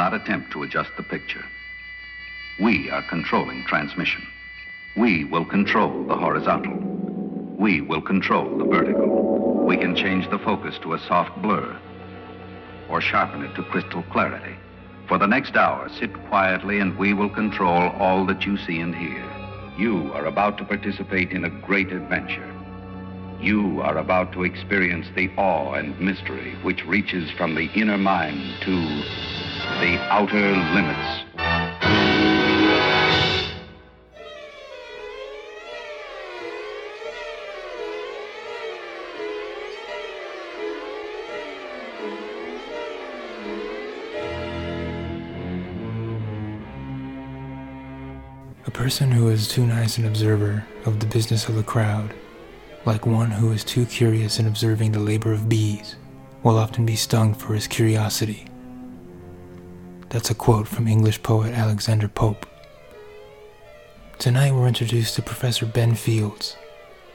not attempt to adjust the picture. We are controlling transmission. We will control the horizontal. We will control the vertical. We can change the focus to a soft blur or sharpen it to crystal clarity. For the next hour, sit quietly and we will control all that you see and hear. You are about to participate in a great adventure. You are about to experience the awe and mystery which reaches from the inner mind to the outer limits. A person who is too nice an observer of the business of the crowd, like one who is too curious in observing the labor of bees, will often be stung for his curiosity. That's a quote from English poet Alexander Pope. Tonight we're introduced to Professor Ben Fields,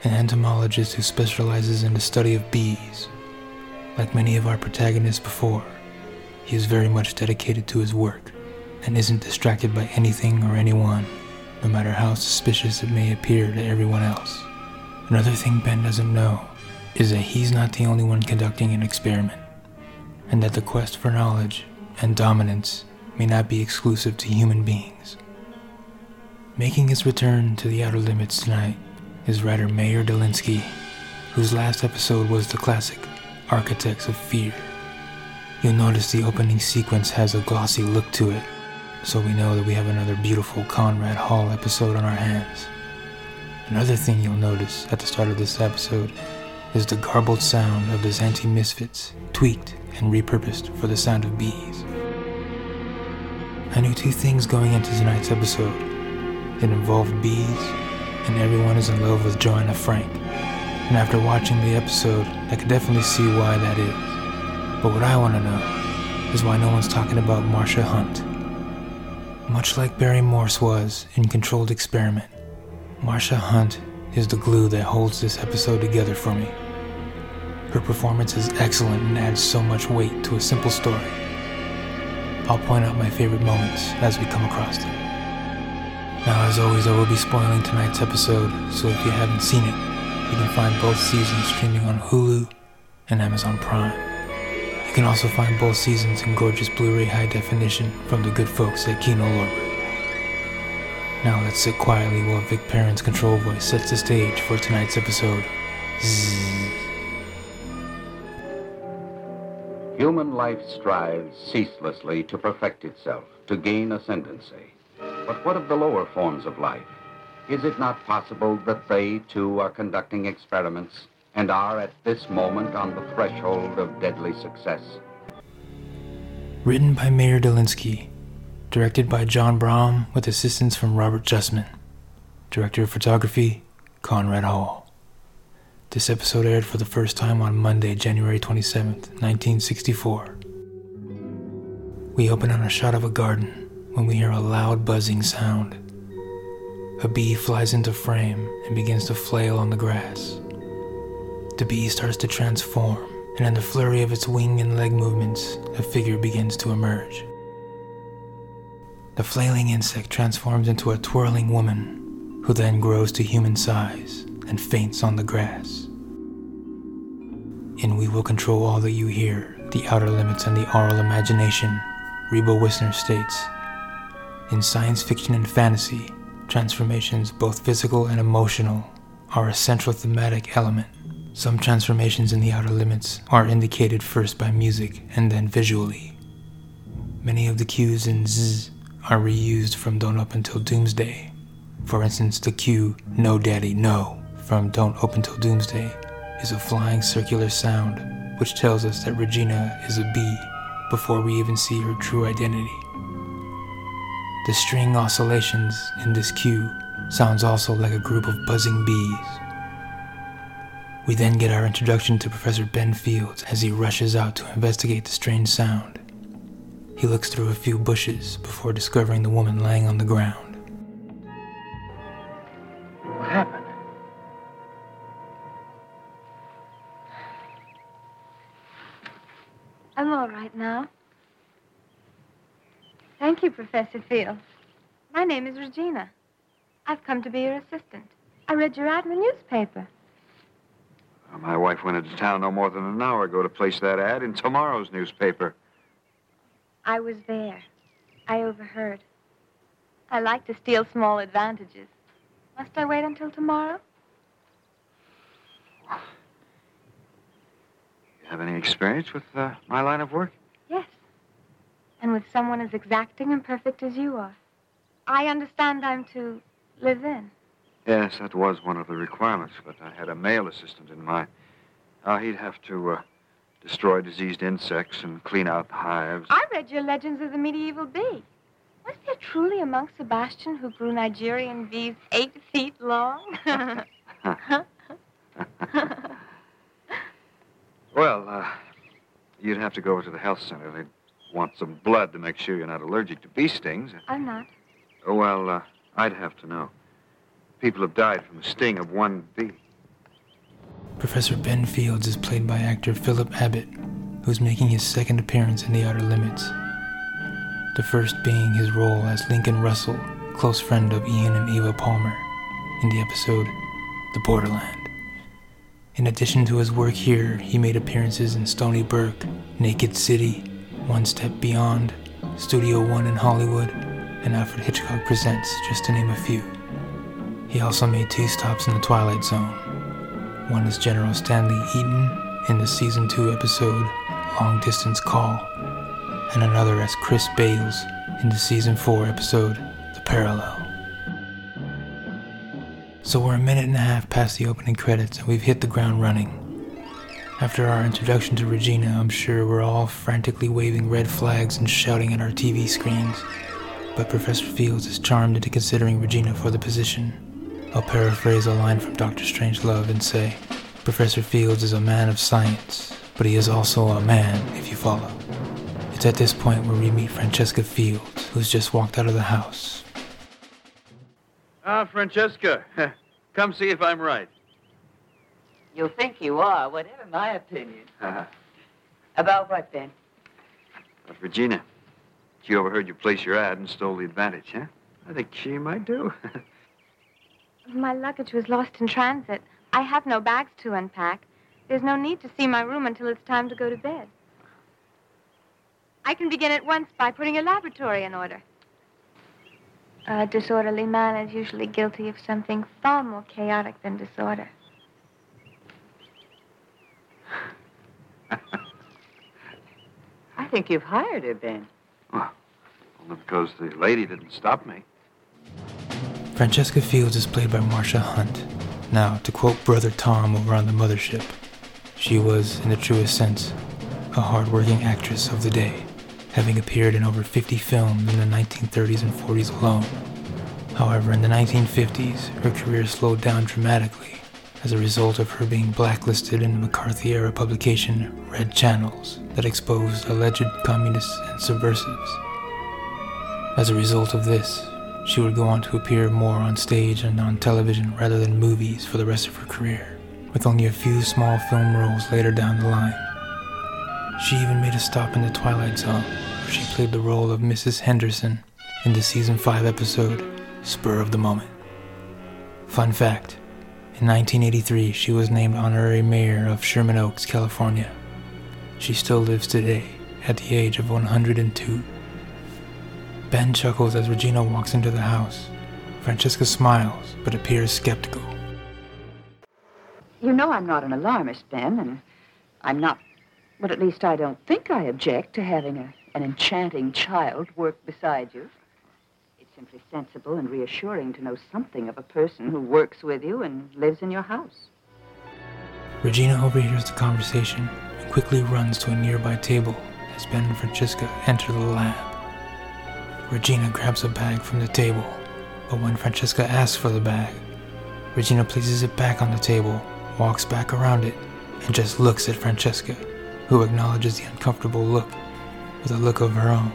an entomologist who specializes in the study of bees. Like many of our protagonists before, he is very much dedicated to his work and isn't distracted by anything or anyone, no matter how suspicious it may appear to everyone else. Another thing Ben doesn't know is that he's not the only one conducting an experiment, and that the quest for knowledge and dominance may not be exclusive to human beings. Making his return to the outer limits tonight is writer Meyer Dolinsky, whose last episode was the classic Architects of Fear. You'll notice the opening sequence has a glossy look to it, so we know that we have another beautiful Conrad Hall episode on our hands. Another thing you'll notice at the start of this episode is the garbled sound of the Zanti Misfits, tweaked and repurposed for the sound of bees. I knew two things going into tonight's episode. It involved bees, and everyone is in love with Joanna Frank. And after watching the episode, I could definitely see why that is. But what I want to know is why no one's talking about Marsha Hunt. Much like Barry Morse was in Controlled Experiment, Marsha Hunt is the glue that holds this episode together for me. Her performance is excellent and adds so much weight to a simple story. I'll point out my favorite moments as we come across them. Now, as always, I will be spoiling tonight's episode, so if you haven't seen it, you can find both seasons streaming on Hulu and Amazon Prime. You can also find both seasons in gorgeous Blu ray high definition from the good folks at Kino Lorber. Now let's sit quietly while Vic Perrin's control voice sets the stage for tonight's episode. Zzz. Human life strives ceaselessly to perfect itself, to gain ascendancy. But what of the lower forms of life? Is it not possible that they, too, are conducting experiments and are at this moment on the threshold of deadly success? Written by Meyer Dolinsky, directed by John Brahm with assistance from Robert Justman. Director of photography, Conrad Hall. This episode aired for the first time on Monday, January 27th, 1964. We open on a shot of a garden when we hear a loud buzzing sound. A bee flies into frame and begins to flail on the grass. The bee starts to transform, and in the flurry of its wing and leg movements, a figure begins to emerge. The flailing insect transforms into a twirling woman, who then grows to human size and faints on the grass. In We Will Control All That You Hear, The Outer Limits and the Aural Imagination, Reba Wissner states In science fiction and fantasy, transformations, both physical and emotional, are a central thematic element. Some transformations in the outer limits are indicated first by music and then visually. Many of the cues in Z are reused from Don't Open Till Doomsday. For instance, the cue No Daddy No from Don't Open Till Doomsday is a flying circular sound which tells us that Regina is a bee before we even see her true identity. The string oscillations in this cue sounds also like a group of buzzing bees. We then get our introduction to Professor Ben Fields as he rushes out to investigate the strange sound. He looks through a few bushes before discovering the woman laying on the ground. Professor Fields. My name is Regina. I've come to be your assistant. I read your ad in the newspaper. Well, my wife went into town no more than an hour ago to place that ad in tomorrow's newspaper. I was there. I overheard. I like to steal small advantages. Must I wait until tomorrow? You have any experience with uh, my line of work? And with someone as exacting and perfect as you are. I understand I'm to live in. Yes, that was one of the requirements, but I had a male assistant in mind. Uh, he'd have to uh, destroy diseased insects and clean out the hives. I read your Legends of the Medieval Bee. Was there truly a monk, Sebastian, who grew Nigerian bees eight feet long? well, uh, you'd have to go over to the health center. They'd want some blood to make sure you're not allergic to bee stings. I'm not. Oh, well, uh, I'd have to know. People have died from the sting of one bee. Professor Ben Fields is played by actor Philip Abbott, who's making his second appearance in The Outer Limits. The first being his role as Lincoln Russell, close friend of Ian and Eva Palmer, in the episode The Borderland. In addition to his work here, he made appearances in Stoney Burke, Naked City, One Step Beyond, Studio One in Hollywood, and Alfred Hitchcock Presents, just to name a few. He also made two stops in the Twilight Zone. One as General Stanley Eaton in the season 2 episode Long Distance Call, and another as Chris Bales in the season 4 episode The Parallel. So we're a minute and a half past the opening credits and we've hit the ground running. After our introduction to Regina, I'm sure we're all frantically waving red flags and shouting at our TV screens. But Professor Fields is charmed into considering Regina for the position. I'll paraphrase a line from Doctor Strangelove and say, Professor Fields is a man of science, but he is also a man, if you follow. It's at this point where we meet Francesca Fields, who's just walked out of the house. Ah, Francesca, come see if I'm right. You'll think you are, whatever my opinion. huh About what, Ben? About Regina, she overheard you place your ad and stole the advantage, huh? I think she might do. My luggage was lost in transit. I have no bags to unpack. There's no need to see my room until it's time to go to bed. I can begin at once by putting a laboratory in order. A disorderly man is usually guilty of something far more chaotic than disorder. Think you've hired her, Ben. well, only because the lady didn't stop me. Francesca Fields is played by Marsha Hunt. Now, to quote Brother Tom over on the mothership, she was, in the truest sense, a hard-working actress of the day, having appeared in over 50 films in the 1930s and 40s alone. However, in the 1950s, her career slowed down dramatically as a result of her being blacklisted in the McCarthy-era publication Red Channels that exposed alleged communists and subversives. As a result of this, she would go on to appear more on stage and on television rather than movies for the rest of her career, with only a few small film roles later down the line. She even made a stop in The Twilight Zone, where she played the role of Mrs. Henderson in the season 5 episode Spur of the Moment. Fun fact in 1983, she was named honorary mayor of Sherman Oaks, California. She still lives today at the age of 102. Ben chuckles as Regina walks into the house. Francesca smiles, but appears skeptical. You know I'm not an alarmist, Ben, and I'm not, but at least I don't think I object to having a, an enchanting child work beside you. Sensible and reassuring to know something of a person who works with you and lives in your house. Regina overhears the conversation and quickly runs to a nearby table as Ben and Francesca enter the lab. Regina grabs a bag from the table, but when Francesca asks for the bag, Regina places it back on the table, walks back around it, and just looks at Francesca, who acknowledges the uncomfortable look with a look of her own.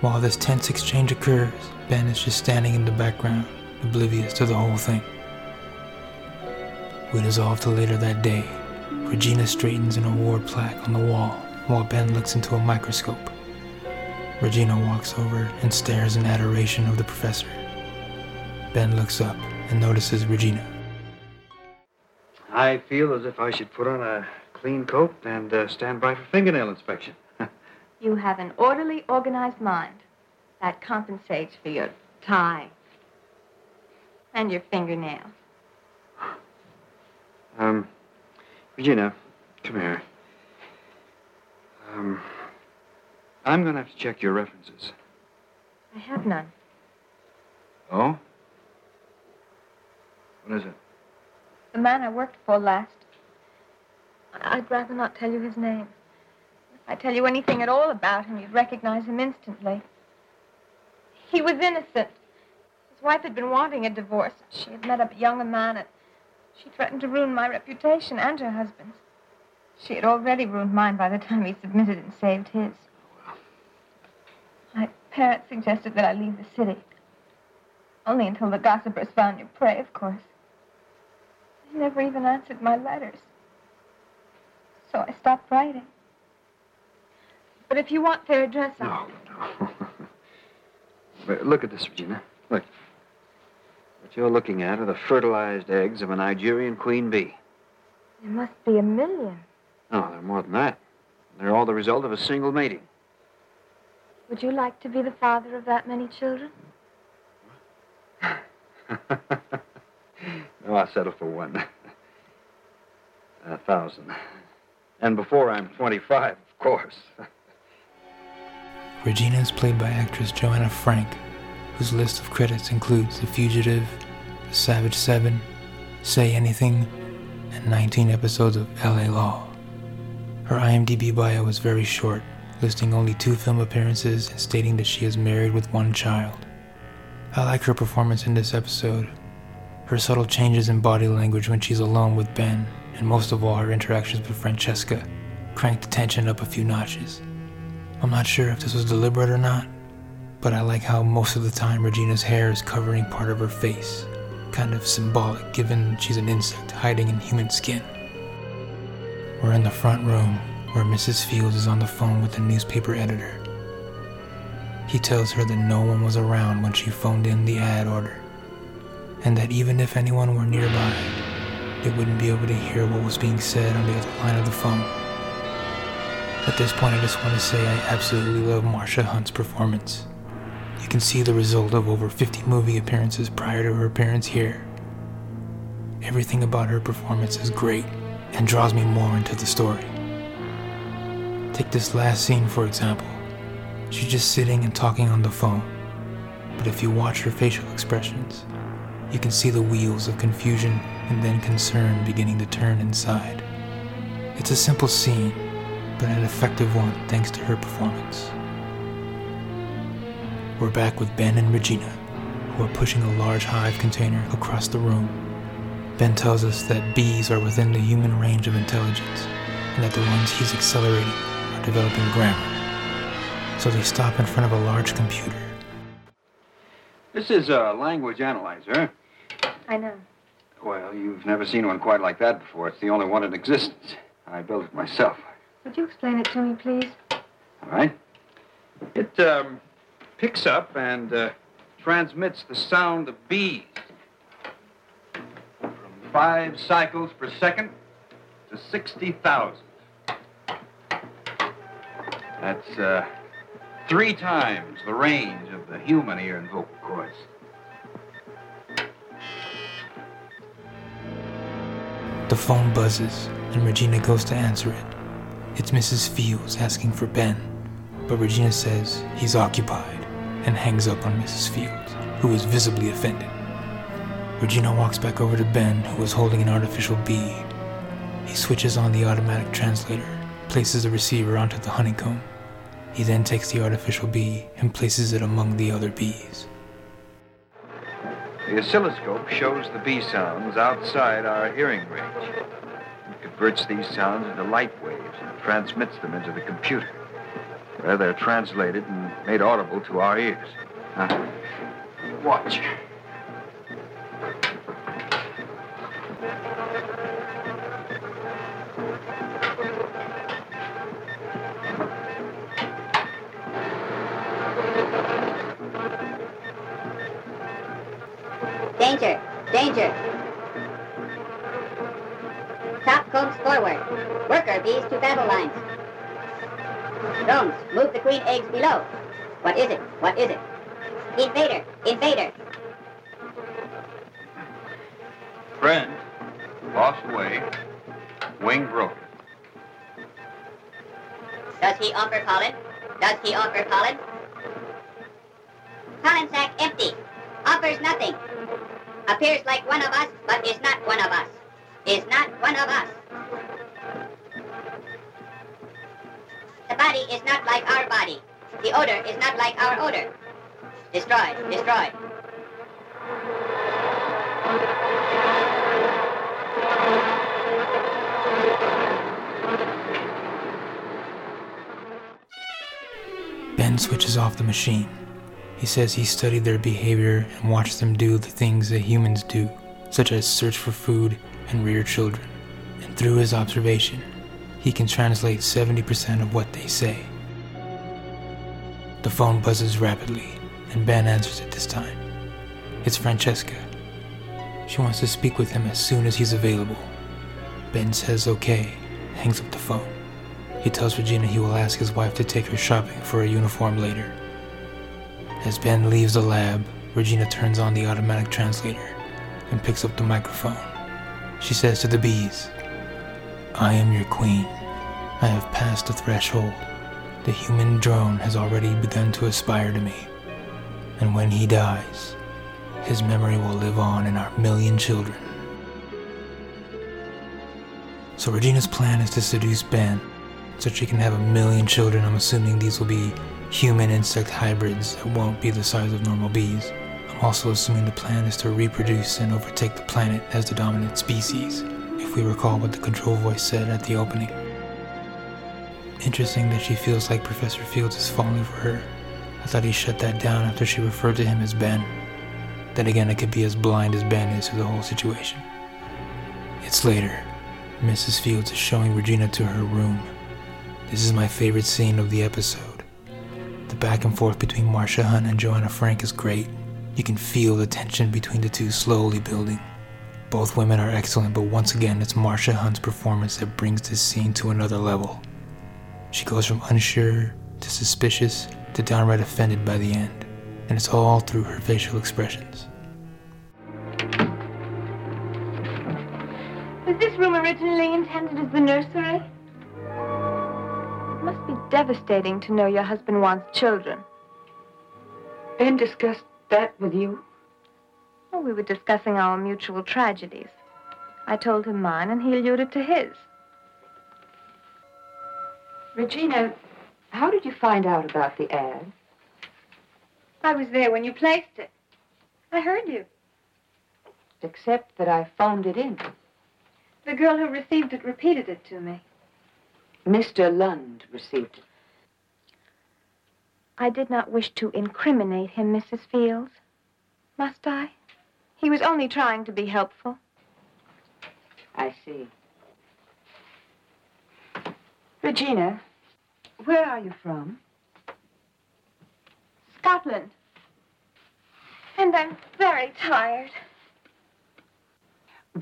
While this tense exchange occurs, Ben is just standing in the background, oblivious to the whole thing. We dissolve to later that day, Regina straightens an award plaque on the wall while Ben looks into a microscope. Regina walks over and stares in adoration of the professor. Ben looks up and notices Regina. I feel as if I should put on a clean coat and uh, stand by for fingernail inspection. You have an orderly, organized mind. That compensates for your tie and your fingernails. Um, Regina, come here. Um, I'm going to have to check your references. I have none. Oh? What is it? The man I worked for last. I'd rather not tell you his name. I tell you anything at all about him, you'd recognize him instantly. He was innocent. His wife had been wanting a divorce. She had met up a younger man, and she threatened to ruin my reputation and her husband's. She had already ruined mine by the time he submitted and saved his. My parents suggested that I leave the city. Only until the gossipers found your prey, of course. They never even answered my letters. So I stopped writing. But if you want their address, I'll... No, no. look at this, Regina. Look. What you're looking at are the fertilized eggs of a Nigerian queen bee. There must be a million. No, they're more than that. They're all the result of a single mating. Would you like to be the father of that many children? no, I'll settle for one. A thousand. And before I'm 25, of course. Regina is played by actress Joanna Frank, whose list of credits includes The Fugitive, The Savage Seven, Say Anything, and 19 episodes of LA Law. Her IMDb bio is very short, listing only two film appearances and stating that she is married with one child. I like her performance in this episode. Her subtle changes in body language when she's alone with Ben, and most of all her interactions with Francesca, cranked the tension up a few notches. I'm not sure if this was deliberate or not, but I like how most of the time Regina's hair is covering part of her face, kind of symbolic given she's an insect hiding in human skin. We're in the front room where Mrs. Fields is on the phone with the newspaper editor. He tells her that no one was around when she phoned in the ad order, and that even if anyone were nearby, they wouldn't be able to hear what was being said on the other line of the phone. At this point, I just want to say I absolutely love Marsha Hunt's performance. You can see the result of over 50 movie appearances prior to her appearance here. Everything about her performance is great and draws me more into the story. Take this last scene, for example. She's just sitting and talking on the phone. But if you watch her facial expressions, you can see the wheels of confusion and then concern beginning to turn inside. It's a simple scene, but an effective one thanks to her performance. We're back with Ben and Regina, who are pushing a large hive container across the room. Ben tells us that bees are within the human range of intelligence, and that the ones he's accelerating are developing grammar. So they stop in front of a large computer. This is a language analyzer. I know. Well, you've never seen one quite like that before. It's the only one in existence. I built it myself. Would you explain it to me, please? All right. It um, picks up and uh, transmits the sound of bees from five cycles per second to 60,000. That's uh, three times the range of the human ear and vocal cords. The phone buzzes, and Regina goes to answer it. It's Mrs. Fields asking for Ben, but Regina says he's occupied and hangs up on Mrs. Fields, who is visibly offended. Regina walks back over to Ben, who is holding an artificial bee. He switches on the automatic translator, places the receiver onto the honeycomb. He then takes the artificial bee and places it among the other bees. The oscilloscope shows the bee sounds outside our hearing range converts these sounds into light waves and transmits them into the computer, where they're translated and made audible to our ears. Huh? Watch. Danger! Danger! Top coats forward. Worker bees to battle lines. Drones, move the queen eggs below. What is it? What is it? Invader! Invader! Friend, lost away, wing broken. Does he offer pollen? Does he offer pollen? Pollen sack empty. Offers nothing. Appears like one of us, but is not one of us. Is not one of us. The body is not like our body. The odor is not like our odor. Destroyed, destroyed. Ben switches off the machine. He says he studied their behavior and watched them do the things that humans do, such as search for food and rear children. And through his observation, he can translate 70% of what they say. The phone buzzes rapidly, and Ben answers it this time. It's Francesca. She wants to speak with him as soon as he's available. Ben says okay, hangs up the phone. He tells Regina he will ask his wife to take her shopping for a uniform later. As Ben leaves the lab, Regina turns on the automatic translator and picks up the microphone. She says to the bees, I am your queen. I have passed the threshold. The human drone has already begun to aspire to me. And when he dies, his memory will live on in our million children. So Regina's plan is to seduce Ben so she can have a million children. I'm assuming these will be human insect hybrids that won't be the size of normal bees. Also assuming the plan is to reproduce and overtake the planet as the dominant species, if we recall what the control voice said at the opening. Interesting that she feels like Professor Fields is falling for her. I thought he shut that down after she referred to him as Ben. Then again, I could be as blind as Ben is to the whole situation. It's later. Mrs. Fields is showing Regina to her room. This is my favorite scene of the episode. The back and forth between Marsha Hunt and Joanna Frank is great. You can feel the tension between the two slowly building. Both women are excellent, but once again, it's Marsha Hunt's performance that brings this scene to another level. She goes from unsure to suspicious to downright offended by the end, and it's all through her facial expressions. Was this room originally intended as the nursery? It must be devastating to know your husband wants children. Ben discussed that with you? Well, we were discussing our mutual tragedies. I told him mine, and he alluded to his. Regina, how did you find out about the ad? I was there when you placed it. I heard you. Except that I phoned it in. The girl who received it repeated it to me. Mr. Lund received it. I did not wish to incriminate him, Mrs. Fields. Must I? He was only trying to be helpful. I see. Regina, where are you from? Scotland. And I'm very tired.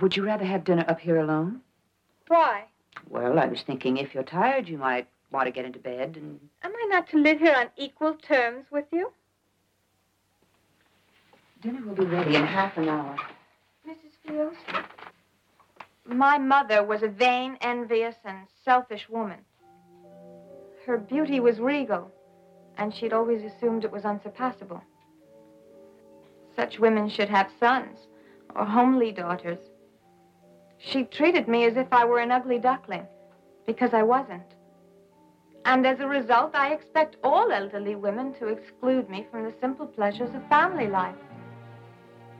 Would you rather have dinner up here alone? Why? Well, I was thinking if you're tired, you might want to get into bed and. Am I not to live here on equal terms with you? Dinner will be ready in half an hour. Mrs. Fields? My mother was a vain, envious, and selfish woman. Her beauty was regal, and she'd always assumed it was unsurpassable. Such women should have sons or homely daughters. She treated me as if I were an ugly duckling, because I wasn't. And as a result, I expect all elderly women to exclude me from the simple pleasures of family life.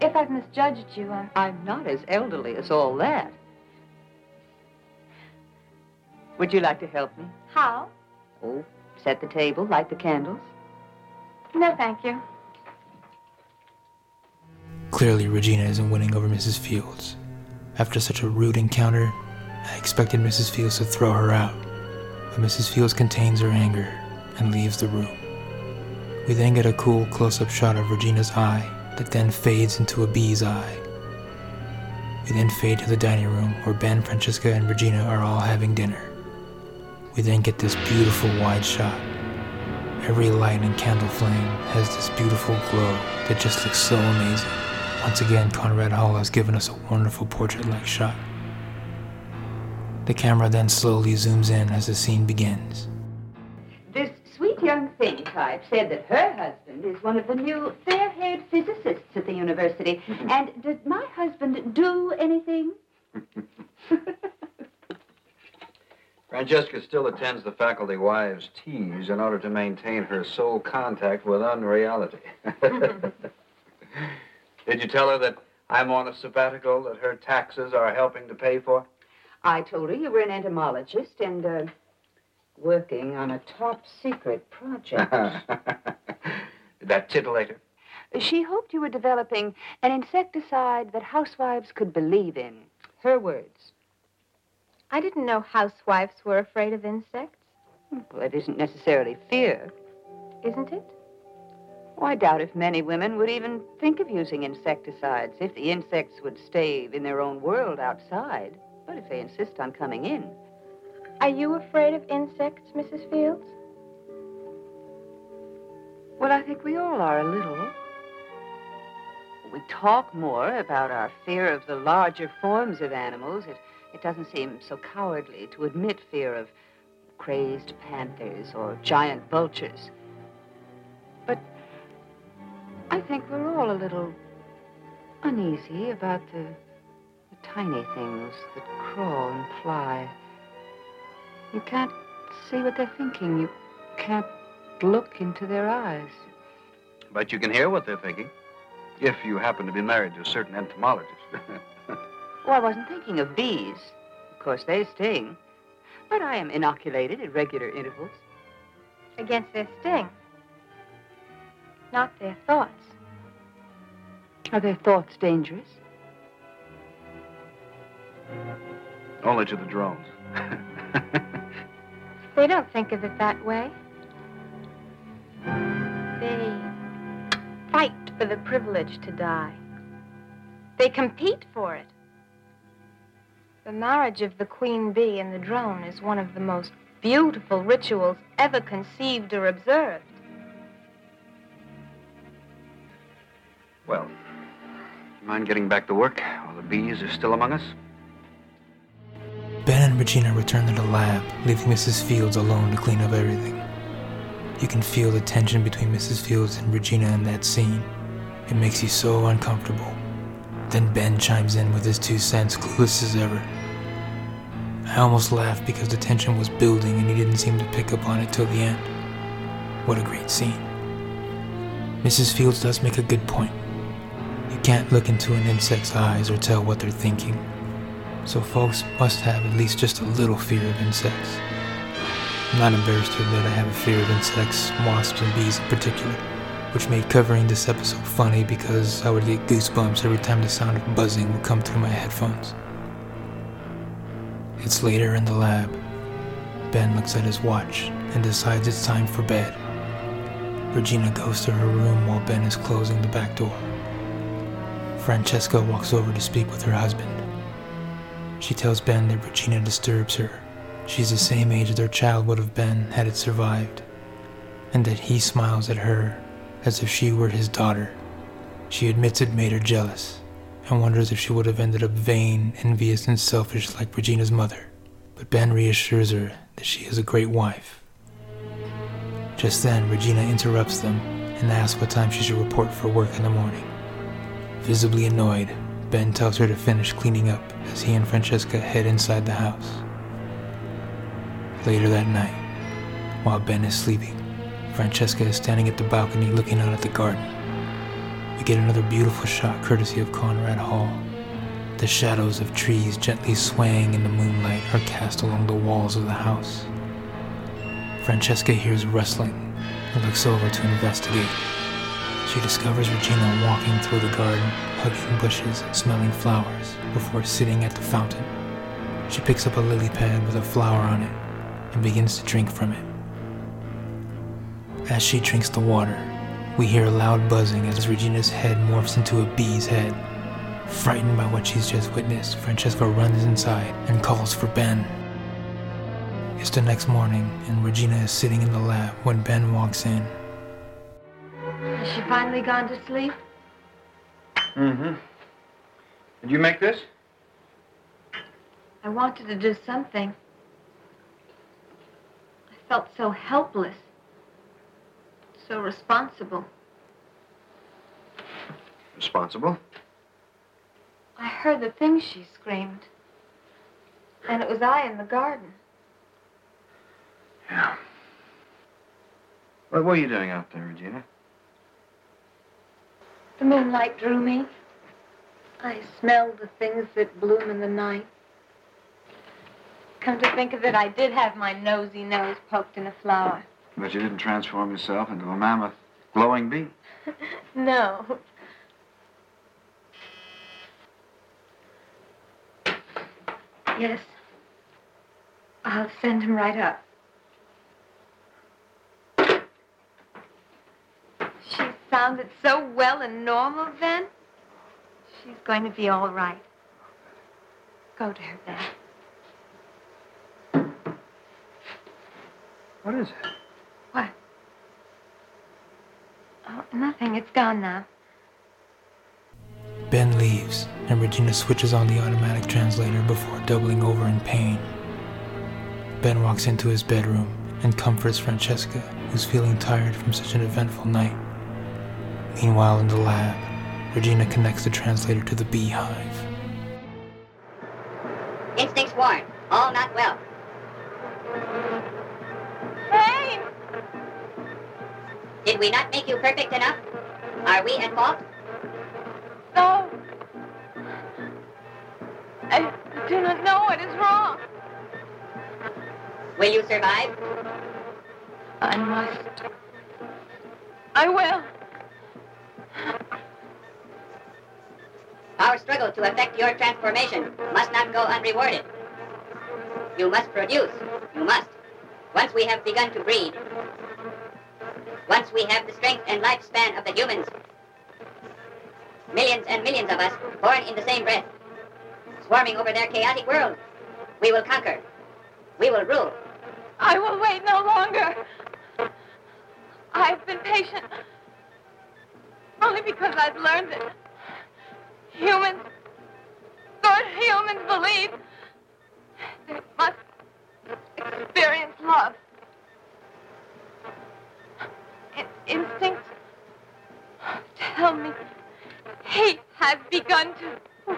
If I've misjudged you, I'm. I'm not as elderly as all that. Would you like to help me? How? Oh, set the table, light the candles. No, thank you. Clearly, Regina isn't winning over Mrs. Fields. After such a rude encounter, I expected Mrs. Fields to throw her out, but Mrs. Fields contains her anger and leaves the room. We then get a cool close up shot of Regina's eye that then fades into a bee's eye We then fade to the dining room where Ben, Francesca, and Regina are all having dinner. We then get this beautiful wide shot. Every light and candle flame has this beautiful glow that just looks so amazing. Once again, Conrad Hall has given us a wonderful portrait like shot. The camera then slowly zooms in as the scene begins. This sweet young thing type said that her husband is one of the new fair haired physicists at the university. Mm-hmm. and did my husband do anything? Francesca still attends the faculty wives' teas in order to maintain her sole contact with unreality. Did you tell her that I'm on a sabbatical that her taxes are helping to pay for? I told her you were an entomologist and uh, working on a top secret project. Did that titillate her? she hoped you were developing an insecticide that housewives could believe in. Her words. I didn't know housewives were afraid of insects. Well, it isn't necessarily fear. Isn't it? Oh, I doubt if many women would even think of using insecticides if the insects would stay in their own world outside. But if they insist on coming in. Are you afraid of insects, Mrs. Fields? Well, I think we all are a little. We talk more about our fear of the larger forms of animals. It, it doesn't seem so cowardly to admit fear of crazed panthers or giant vultures. But I think we're all a little uneasy about the, the tiny things that crawl and fly. You can't see what they're thinking. You can't look into their eyes. But you can hear what they're thinking. If you happen to be married to a certain entomologist. Oh, I wasn't thinking of bees. Of course, they sting. But I am inoculated at regular intervals. Against their sting. Not their thoughts. Are their thoughts dangerous? Only to the drones. They don't think of it that way. They fight for the privilege to die. They compete for it. The marriage of the queen bee and the drone is one of the most beautiful rituals ever conceived or observed. well, mind getting back to work while the bees are still among us? Ben and Regina return to the lab, leaving Mrs. Fields alone to clean up everything. You can feel the tension between Mrs. Fields and Regina in that scene. It makes you so uncomfortable. Then Ben chimes in with his two cents, clueless as ever. I almost laughed because the tension was building and he didn't seem to pick up on it till the end. What a great scene. Mrs. Fields does make a good point. You can't look into an insect's eyes or tell what they're thinking. So folks must have at least just a little fear of insects. I'm not embarrassed to admit I have a fear of insects, wasps, and bees in particular, which made covering this episode funny because I would get goosebumps every time the sound of buzzing would come through my headphones. It's later in the lab. Ben looks at his watch and decides it's time for bed. Regina goes to her room while Ben is closing the back door. Francesca walks over to speak with her husband. She tells Ben that Regina disturbs her. She's the same age as their child would have been had it survived, and that he smiles at her as if she were his daughter. She admits it made her jealous and wonders if she would have ended up vain, envious, and selfish like Regina's mother. But Ben reassures her that she is a great wife. Just then, Regina interrupts them and asks what time she should report for work in the morning. Visibly annoyed, Ben tells her to finish cleaning up as he and Francesca head inside the house. Later that night, while Ben is sleeping, Francesca is standing at the balcony looking out at the garden. We get another beautiful shot courtesy of Conrad Hall. The shadows of trees gently swaying in the moonlight are cast along the walls of the house. Francesca hears rustling and looks over to investigate. She discovers Regina walking through the garden, hugging bushes smelling flowers before sitting at the fountain. She picks up a lily pad with a flower on it and begins to drink from it. As she drinks the water, we hear a loud buzzing as Regina's head morphs into a bee's head. Frightened by what she's just witnessed, Francesca runs inside and calls for Ben. It's the next morning, and Regina is sitting in the lab when Ben walks in. Has she finally gone to sleep? Mm-hmm. Did you make this? I wanted to do something. I felt so helpless, so responsible. Responsible? I heard the things she screamed. And it was I in the garden. Yeah. What were you doing out there, Regina? The moonlight drew me. I smelled the things that bloom in the night. Come to think of it, I did have my nosy nose poked in a flower. But you didn't transform yourself into a mammoth glowing bee. No. Yes. I'll send him right up. She sounded so well and normal then. She's going to be all right. Go to her then. What is it? What? Oh, nothing. It's gone now. Ben leaves, and Regina switches on the automatic translator before doubling over in pain. Ben walks into his bedroom and comforts Francesca, who's feeling tired from such an eventful night. Meanwhile, in the lab, Regina connects the translator to the beehive. Instincts warn. All not well. Hey! Did we not make you perfect enough? Are we at fault? No. I do not know what is wrong. Will you survive? I must. I will. Our struggle to effect your transformation must not go unrewarded. You must produce. You must. Once we have begun to breed. Once we have the strength and lifespan of the humans. Millions and millions of us born in the same breath. Swarming over their chaotic world. We will conquer. We will rule. I will wait no longer. I've been patient only because I've learned that humans, good humans, believe they must experience love. In- instinct tell me hate has begun to.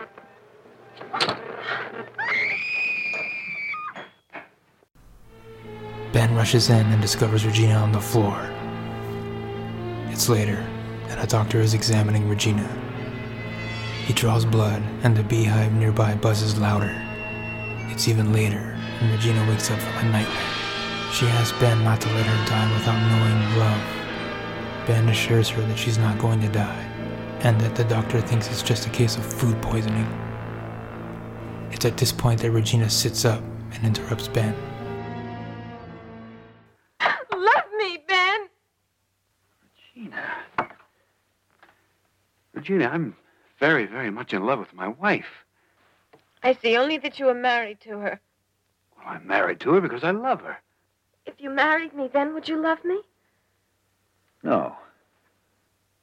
Ben rushes in and discovers Regina on the floor. It's later, and a doctor is examining Regina. He draws blood, and the beehive nearby buzzes louder. It's even later, and Regina wakes up from a nightmare. She asks Ben not to let her die without knowing love. Ben assures her that she's not going to die, and that the doctor thinks it's just a case of food poisoning. It's at this point that Regina sits up and interrupts Ben. Regina, I'm very, very much in love with my wife. I see only that you are married to her. Well, I'm married to her because I love her. If you married me, then would you love me? No.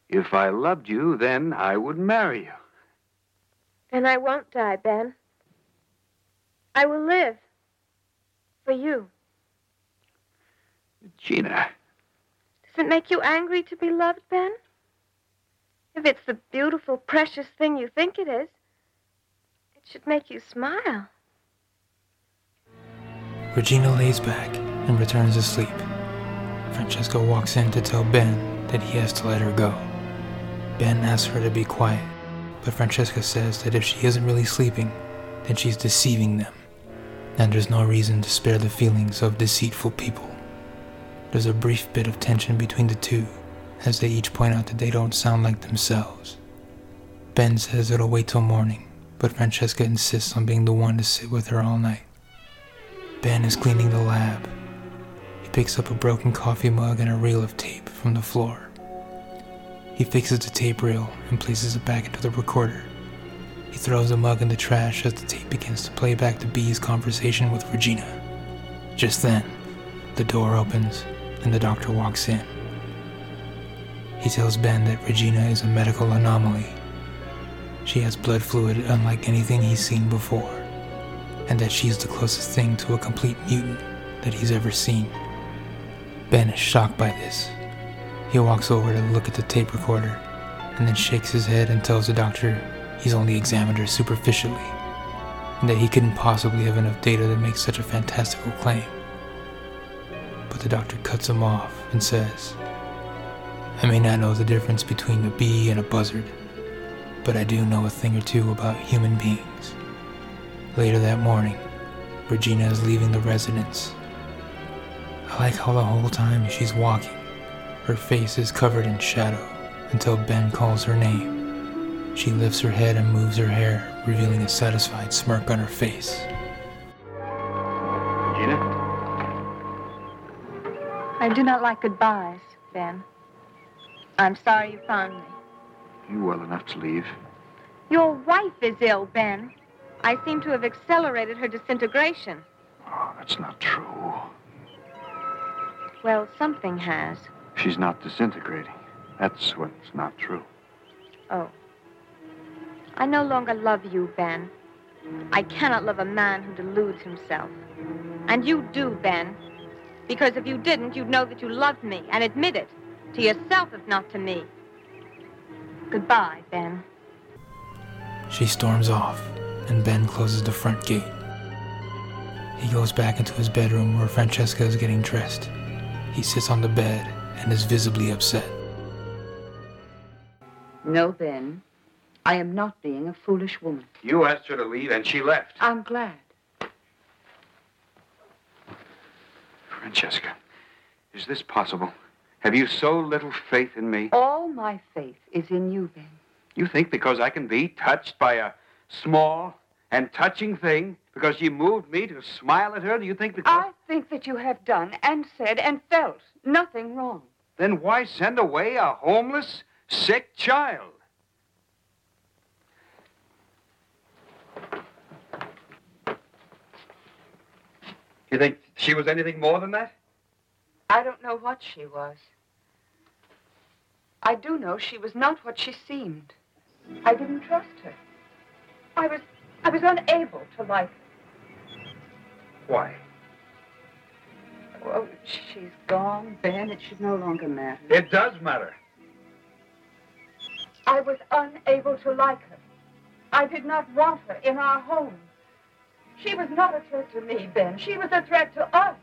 If I loved you, then I would marry you. Then I won't die, Ben. I will live. For you. Gina, Does it make you angry to be loved, Ben? If it's the beautiful, precious thing you think it is, it should make you smile. Regina lays back and returns to sleep. Francesca walks in to tell Ben that he has to let her go. Ben asks her to be quiet, but Francesca says that if she isn't really sleeping, then she's deceiving them, and there's no reason to spare the feelings of deceitful people. There's a brief bit of tension between the two as they each point out that they don't sound like themselves. Ben says it'll wait till morning, but Francesca insists on being the one to sit with her all night. Ben is cleaning the lab. He picks up a broken coffee mug and a reel of tape from the floor. He fixes the tape reel and places it back into the recorder. He throws the mug in the trash as the tape begins to play back the bee's conversation with Regina. Just then, the door opens and the doctor walks in. He tells Ben that Regina is a medical anomaly. She has blood fluid unlike anything he's seen before, and that she's the closest thing to a complete mutant that he's ever seen. Ben is shocked by this. He walks over to look at the tape recorder and then shakes his head and tells the doctor he's only examined her superficially and that he couldn't possibly have enough data to make such a fantastical claim. But the doctor cuts him off and says, I may not know the difference between a bee and a buzzard, but I do know a thing or two about human beings. Later that morning, Regina is leaving the residence. I like how the whole time she's walking, her face is covered in shadow until Ben calls her name. She lifts her head and moves her hair, revealing a satisfied smirk on her face. Regina? I do not like goodbyes, Ben. I'm sorry you found me. You well enough to leave. Your wife is ill, Ben. I seem to have accelerated her disintegration. Oh, that's not true. Well, something has. She's not disintegrating. That's what's not true. Oh. I no longer love you, Ben. I cannot love a man who deludes himself. And you do, Ben. Because if you didn't, you'd know that you loved me and admit it. To yourself, if not to me. Goodbye, Ben. She storms off, and Ben closes the front gate. He goes back into his bedroom where Francesca is getting dressed. He sits on the bed and is visibly upset. No, Ben. I am not being a foolish woman. You asked her to leave, and she left. I'm glad. Francesca, is this possible? Have you so little faith in me? All my faith is in you, Ben. You think because I can be touched by a small and touching thing, because you moved me to smile at her, do you think because... I think that you have done and said and felt nothing wrong. Then why send away a homeless, sick child? You think she was anything more than that? I don't know what she was. I do know she was not what she seemed. I didn't trust her. I was I was unable to like her. Why? Oh, she's gone, Ben. It should no longer matter. It does matter. I was unable to like her. I did not want her in our home. She was not a threat to me, Ben. She was a threat to us.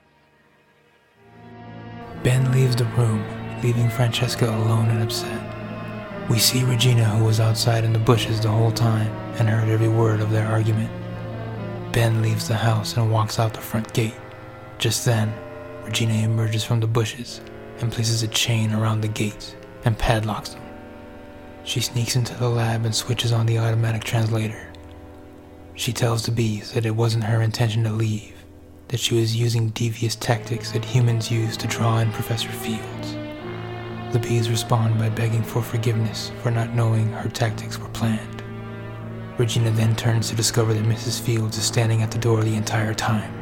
Ben leaves the room, leaving Francesca alone and upset. We see Regina, who was outside in the bushes the whole time and heard every word of their argument. Ben leaves the house and walks out the front gate. Just then, Regina emerges from the bushes and places a chain around the gates and padlocks them. She sneaks into the lab and switches on the automatic translator. She tells the bees that it wasn't her intention to leave, that she was using devious tactics that humans use to draw in Professor Fields. The bees respond by begging for forgiveness for not knowing her tactics were planned. Regina then turns to discover that Mrs. Fields is standing at the door the entire time.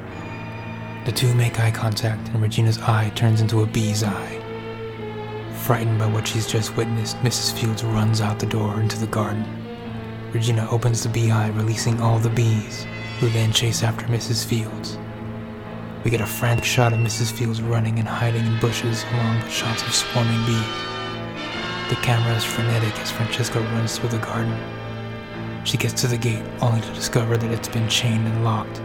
The two make eye contact, and Regina's eye turns into a bee's eye. Frightened by what she's just witnessed, Mrs. Fields runs out the door into the garden. Regina opens the beehive, releasing all the bees, who then chase after Mrs. Fields. We get a frantic shot of Mrs. Fields running and hiding in bushes, along with shots of swarming bees. The camera is frenetic as Francesca runs through the garden. She gets to the gate only to discover that it's been chained and locked.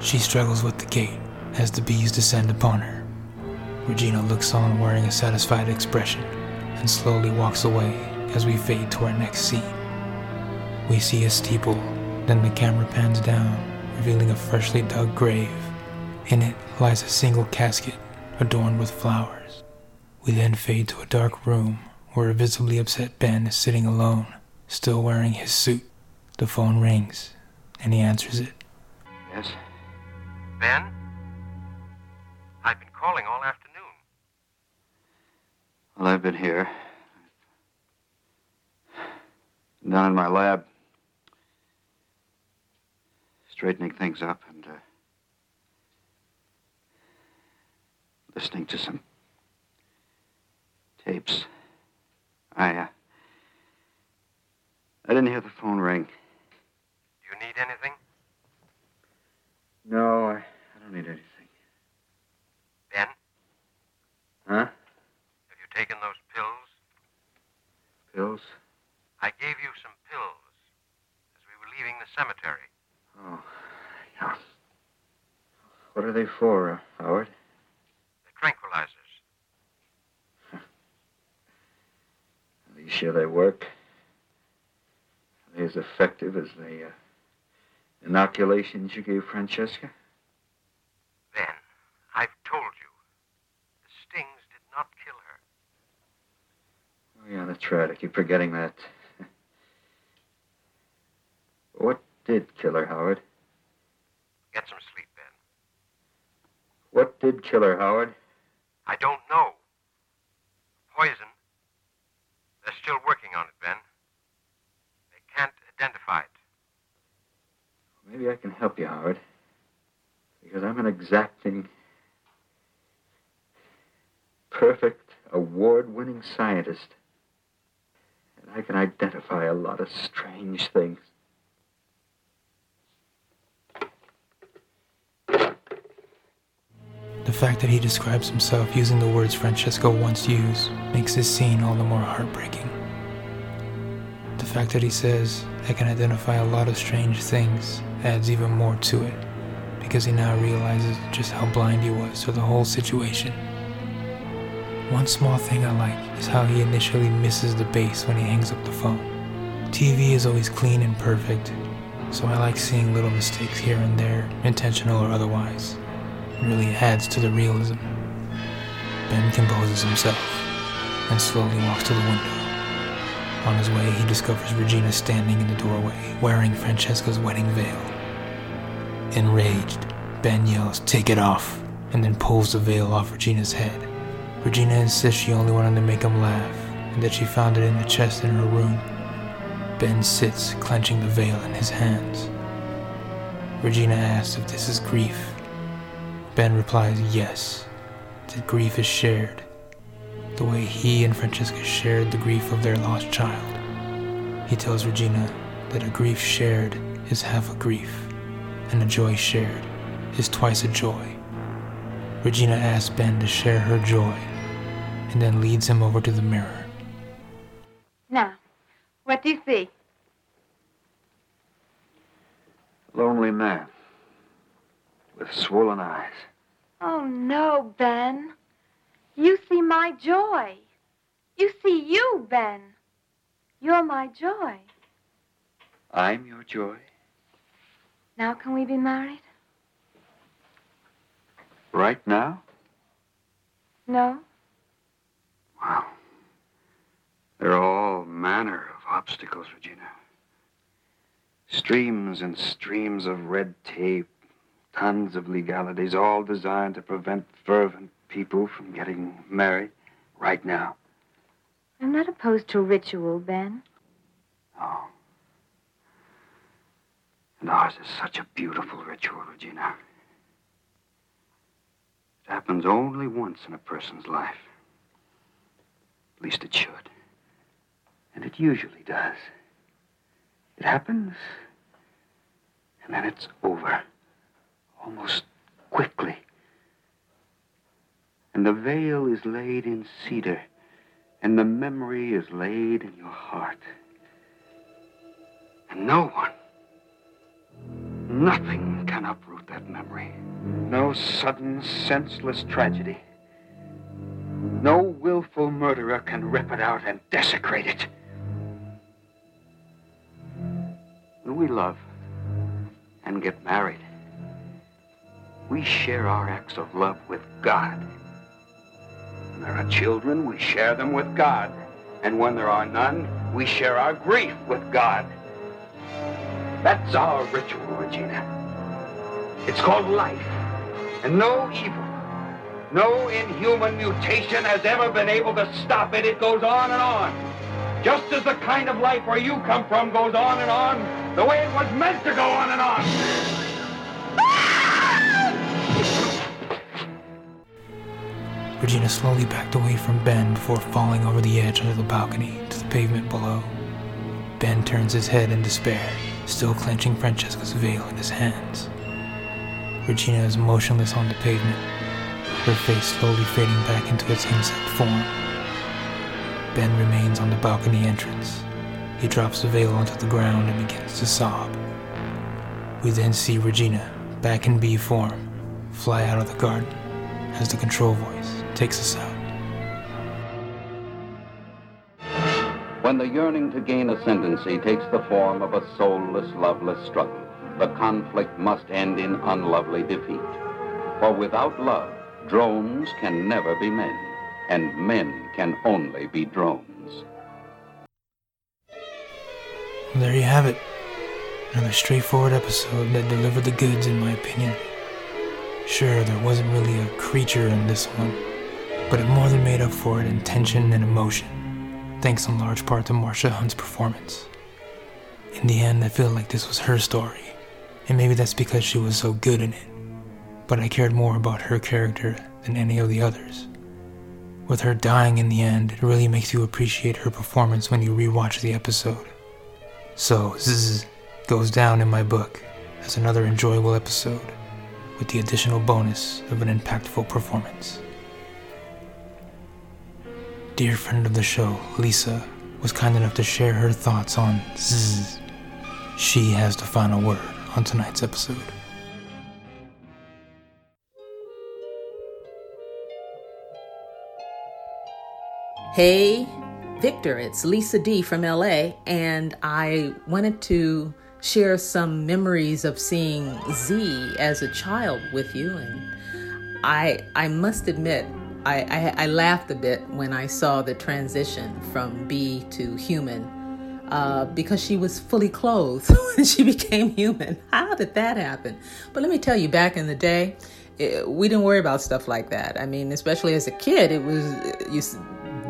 She struggles with the gate as the bees descend upon her. Regina looks on wearing a satisfied expression and slowly walks away as we fade to our next scene. We see a steeple, then the camera pans down, revealing a freshly dug grave. In it lies a single casket adorned with flowers. We then fade to a dark room where a visibly upset Ben is sitting alone, still wearing his suit. The phone rings, and he answers it. Yes? Ben? I've been calling all afternoon. Well, I've been here. Down in my lab. straightening things up and uh, listening to some tapes. I, uh, I didn't hear the phone ring. Do you need anything? No, I, I don't need anything. Ben, Huh? have you taken those pills? Pills? I gave you some pills as we were leaving the cemetery. Oh, yeah. What are they for, uh, Howard? They're tranquilizers. Are you sure they work? Are they as effective as the uh, inoculations you gave Francesca? Then, I've told you. The stings did not kill her. Oh, yeah, that's right. I keep forgetting that. what did kill her, Howard? Get some sleep, Ben. What did kill her, Howard? I don't know. Poison. They're still working on it, Ben. They can't identify it. Maybe I can help you, Howard. Because I'm an exacting, perfect, award winning scientist. And I can identify a lot of strange things. The fact that he describes himself using the words Francesca once used makes this scene all the more heartbreaking. The fact that he says, I can identify a lot of strange things, adds even more to it, because he now realizes just how blind he was to the whole situation. One small thing I like is how he initially misses the base when he hangs up the phone. TV is always clean and perfect, so I like seeing little mistakes here and there, intentional or otherwise. It really adds to the realism. Ben composes himself and slowly walks to the window. On his way, he discovers Regina standing in the doorway, wearing Francesca's wedding veil. Enraged, Ben yells, Take it off, and then pulls the veil off Regina's head. Regina insists she only wanted to make him laugh, and that she found it in the chest in her room. Ben sits, clenching the veil in his hands. Regina asks if this is grief. Ben replies yes, that grief is shared, the way he and Francesca shared the grief of their lost child. He tells Regina that a grief shared is half a grief, and a joy shared is twice a joy. Regina asks Ben to share her joy, and then leads him over to the mirror. Now, what do you see? Lonely man. With swollen eyes. Oh, no, Ben. You see my joy. You see you, Ben. You're my joy. I'm your joy. Now can we be married? Right now? No? Wow. There are all manner of obstacles, Regina. Streams and streams of red tape, tons of legalities, all designed to prevent fervent people from getting married right now. I'm not opposed to ritual, Ben. Oh. And ours is such a beautiful ritual, Regina. Happens only once in a person's life. At least it should. And it usually does. It happens, and then it's over. Almost quickly. And the veil is laid in cedar, and the memory is laid in your heart. And no one, nothing can uproot that memory. No sudden, senseless tragedy. No willful murderer can rip it out and desecrate it. When we love and get married, we share our acts of love with God. When there are children, we share them with God. And when there are none, we share our grief with God. That's our ritual, Regina. It's called life, and no evil, no inhuman mutation has ever been able to stop it. It goes on and on. Just as the kind of life where you come from goes on and on, the way it was meant to go on and on. Regina slowly backed away from Ben before falling over the edge of the balcony to the pavement below. Ben turns his head in despair still clenching Francesca's veil in his hands. Regina is motionless on the pavement, her face slowly fading back into its insect form. Ben remains on the balcony entrance. He drops the veil onto the ground and begins to sob. We then see Regina, back in bee form, fly out of the garden as the control voice takes us out. When the yearning to gain ascendancy takes the form of a soulless, loveless struggle, the conflict must end in unlovely defeat. For without love, drones can never be men, and men can only be drones. There you have it. Another straightforward episode that delivered the goods, in my opinion. Sure, there wasn't really a creature in this one, but it more than made up for it in tension and emotion, thanks in large part to Marsha Hunt's performance. In the end, I feel like this was her story, and maybe that's because she was so good in it, but I cared more about her character than any of the others. With her dying in the end, it really makes you appreciate her performance when you rewatch the episode. So, Zzz goes down in my book as another enjoyable episode with the additional bonus of an impactful performance. Dear friend of the show, Lisa, was kind enough to share her thoughts on Zzz. She has the final word on tonight's episode. Hey, Victor, it's Lisa D from LA, and I wanted to share some memories of seeing Z as a child with you. And I, I must admit, I, I, I laughed a bit when I saw the transition from bee to human uh, because she was fully clothed when she became human. How did that happen? But let me tell you, back in the day, it, we didn't worry about stuff like that. I mean, especially as a kid, it was you.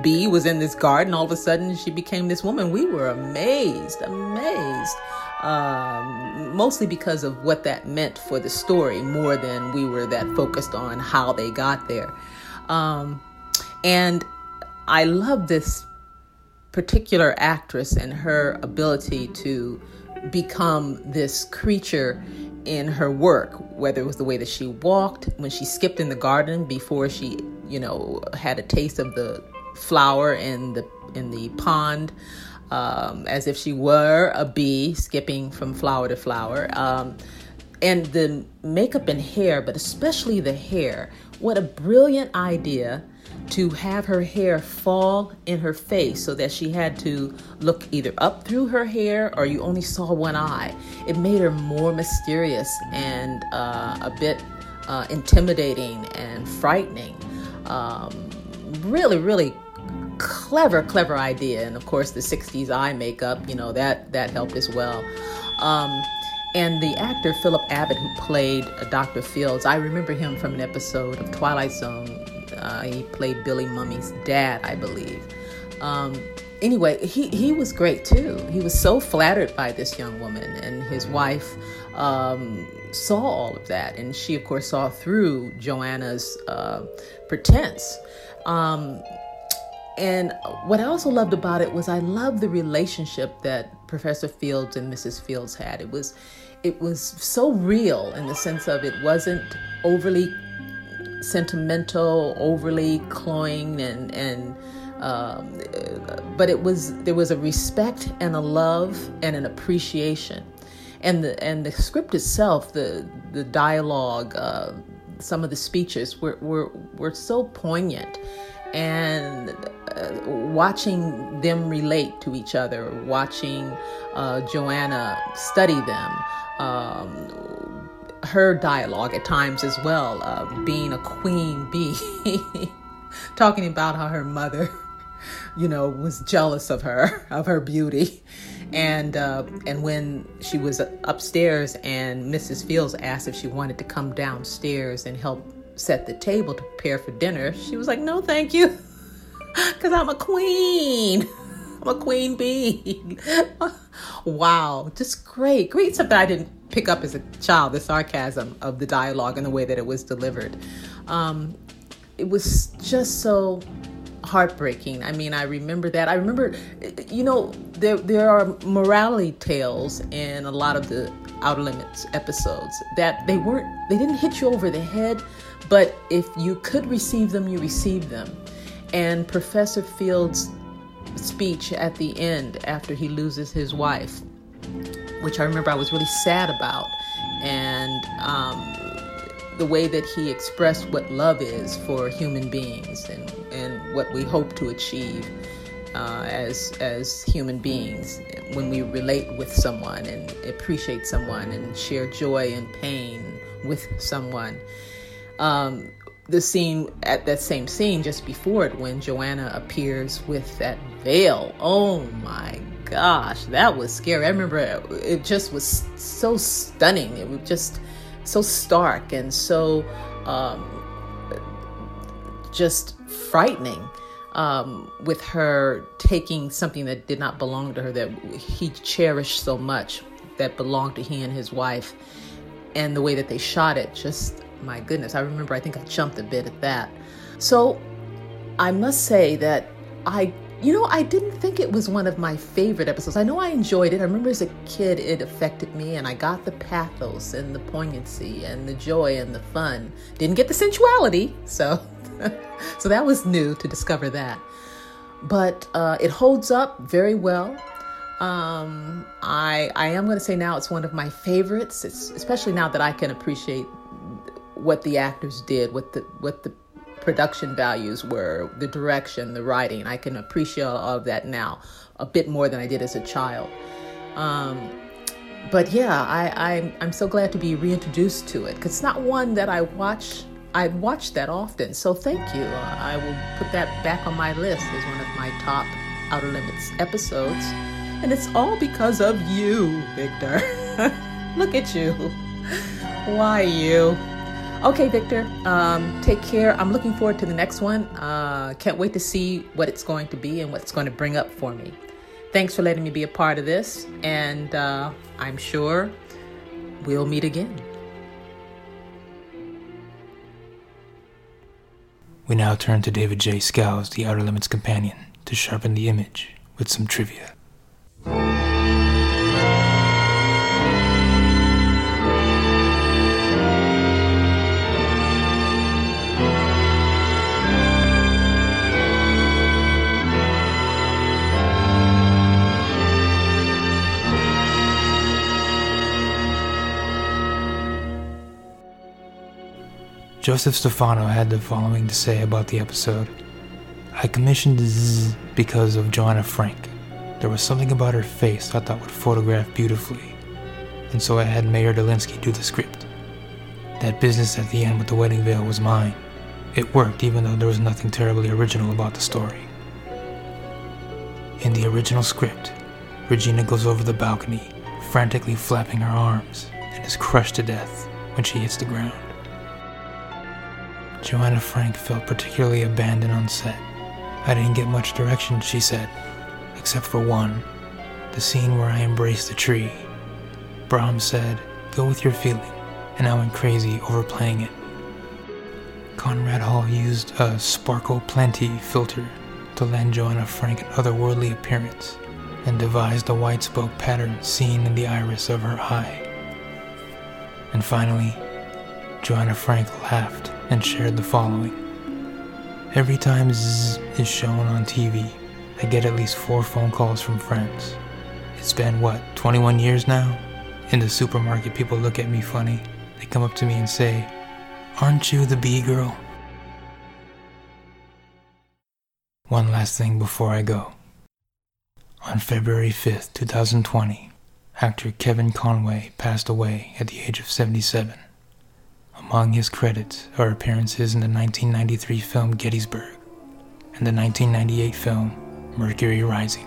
Bee was in this garden. All of a sudden, she became this woman. We were amazed, amazed um, mostly because of what that meant for the story more than we were that focused on how they got there. Um, and I love this particular actress and her ability to become this creature in her work, whether it was the way that she walked, when she skipped in the garden before she, you know, had a taste of the flower in the in the pond um, as if she were a bee skipping from flower to flower. Um, and the makeup and hair, but especially the hair. What a brilliant idea to have her hair fall in her face so that she had to look either up through her hair or you only saw one eye. It made her more mysterious and uh, a bit uh, intimidating and frightening. Um, really, really clever, clever idea. And of course, the 60s eye makeup, you know, that, that helped as well. Um, and the actor Philip Abbott, who played uh, Dr. Fields, I remember him from an episode of Twilight Zone. Uh, he played Billy Mumy's dad, I believe. Um, anyway, he, he was great too. He was so flattered by this young woman, and his wife um, saw all of that. And she, of course, saw through Joanna's uh, pretense. Um, and what I also loved about it was I loved the relationship that Professor Fields and Mrs. Fields had. It was it was so real in the sense of it wasn't overly sentimental, overly cloying and and um, but it was there was a respect and a love and an appreciation, and the and the script itself, the the dialogue, uh, some of the speeches were were were so poignant, and uh, watching them relate to each other, watching uh, Joanna study them, um, her dialogue at times as well, uh, being a queen bee, talking about how her mother, you know, was jealous of her, of her beauty. And uh, and when she was upstairs and Mrs. Fields asked if she wanted to come downstairs and help set the table to prepare for dinner, she was like, "No, thank you." Because I'm a queen. I'm a queen bee. wow. Just great. Great stuff that I didn't pick up as a child, the sarcasm of the dialogue and the way that it was delivered. Um, it was just so heartbreaking. I mean, I remember that. I remember, you know, there there are morality tales in a lot of the Outer Limits episodes that they weren't they didn't hit you over the head, but if you could receive them, you received them. And Professor Fields' speech at the end after he loses his wife, which I remember I was really sad about, and um, the way that he expressed what love is for human beings and, and what we hope to achieve uh, as as human beings when we relate with someone and appreciate someone and share joy and pain with someone. Um, the scene at that same scene just before it when Joanna appears with that veil. Oh my gosh, that was scary. I remember it it just was so stunning. It was just so stark and so um, just frightening um, with her taking something that did not belong to her that he cherished so much that belonged to he and his wife and the way that they shot it just my goodness i remember i think i jumped a bit at that so i must say that i you know, I didn't think it was one of my favorite episodes. I know I enjoyed it. I remember as a kid it affected me and I got the pathos and the poignancy and the joy and the fun. Didn't get the sensuality, so so that was new to discover that. But uh, it holds up very well. Um, I I am going to say now it's one of my favorites, it's, especially now that I can appreciate what the actors did, what the what the production values were, the direction, the writing. I can appreciate all of that now a bit more than I did as a child. Um, but yeah, I, I, I'm so glad to be reintroduced to it because it's not one that I watch. I watch that often. So thank you. I will put that back on my list as one of my top Outer Limits episodes. And it's all because of you, Victor. Look at you. Why you? Okay, Victor, um, take care. I'm looking forward to the next one. Uh, can't wait to see what it's going to be and what it's going to bring up for me. Thanks for letting me be a part of this, and uh, I'm sure we'll meet again. We now turn to David J. Schow's The Outer Limits Companion to sharpen the image with some trivia. Joseph Stefano had the following to say about the episode. I commissioned Z because of Joanna Frank. There was something about her face I thought would photograph beautifully, and so I had Meyer Dolinsky do the script. That business at the end with the wedding veil was mine. It worked even though there was nothing terribly original about the story. In the original script, Regina goes over the balcony, frantically flapping her arms, and is crushed to death when she hits the ground. Joanna Frank felt particularly abandoned on set. I didn't get much direction, she said, except for one the scene where I embraced the tree. Brahm said, Go with your feeling, and I went crazy overplaying it. Conrad Hall used a Sparkle Plenty filter to lend Joanna Frank an otherworldly appearance and devised a white spoke pattern seen in the iris of her eye. And finally, Joanna Frank laughed and shared the following. Every time Zzz is shown on TV, I get at least four phone calls from friends. It's been, what, 21 years now? In the supermarket, people look at me funny. They come up to me and say, Aren't you the bee girl? One last thing before I go. On February 5th, 2020, actor Kevin Conway passed away at the age of 77. Among his credits are appearances in the 1993 film Gettysburg and the 1998 film Mercury Rising.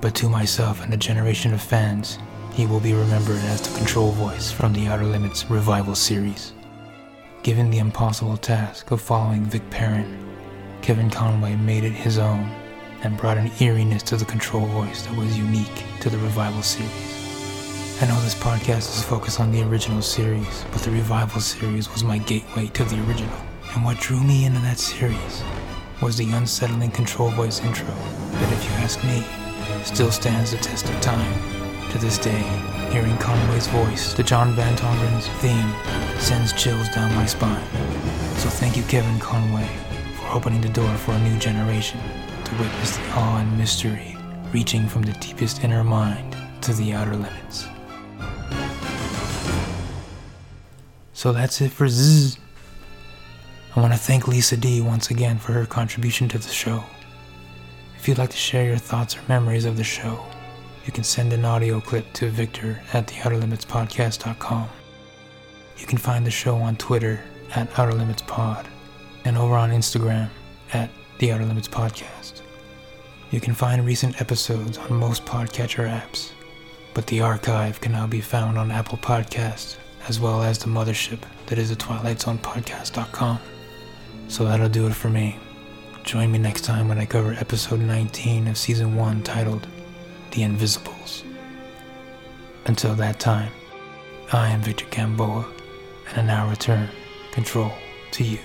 But to myself and a generation of fans, he will be remembered as the control voice from the Outer Limits revival series. Given the impossible task of following Vic Perrin, Kevin Conway made it his own and brought an eeriness to the control voice that was unique to the revival series. I know this podcast is focused on the original series, but the revival series was my gateway to the original. And what drew me into that series was the unsettling control voice intro that, if you ask me, still stands the test of time. To this day, hearing Conway's voice, the John Van Tongeren's theme, sends chills down my spine. So thank you, Kevin Conway, for opening the door for a new generation to witness the awe and mystery reaching from the deepest inner mind to the outer limits. So that's it for Zzz. I want to thank Lisa D once again for her contribution to the show. If you'd like to share your thoughts or memories of the show, you can send an audio clip to Victor at theouterlimitspodcast.com. You can find the show on Twitter at Outer Limits Pod and over on Instagram at The Outer Limits Podcast. You can find recent episodes on most podcatcher apps, but the archive can now be found on Apple Podcasts as well as the mothership that is the Twilight Zone Podcast.com. So that'll do it for me. Join me next time when I cover episode 19 of season 1 titled The Invisibles. Until that time, I am Victor Gamboa, and I now return control to you.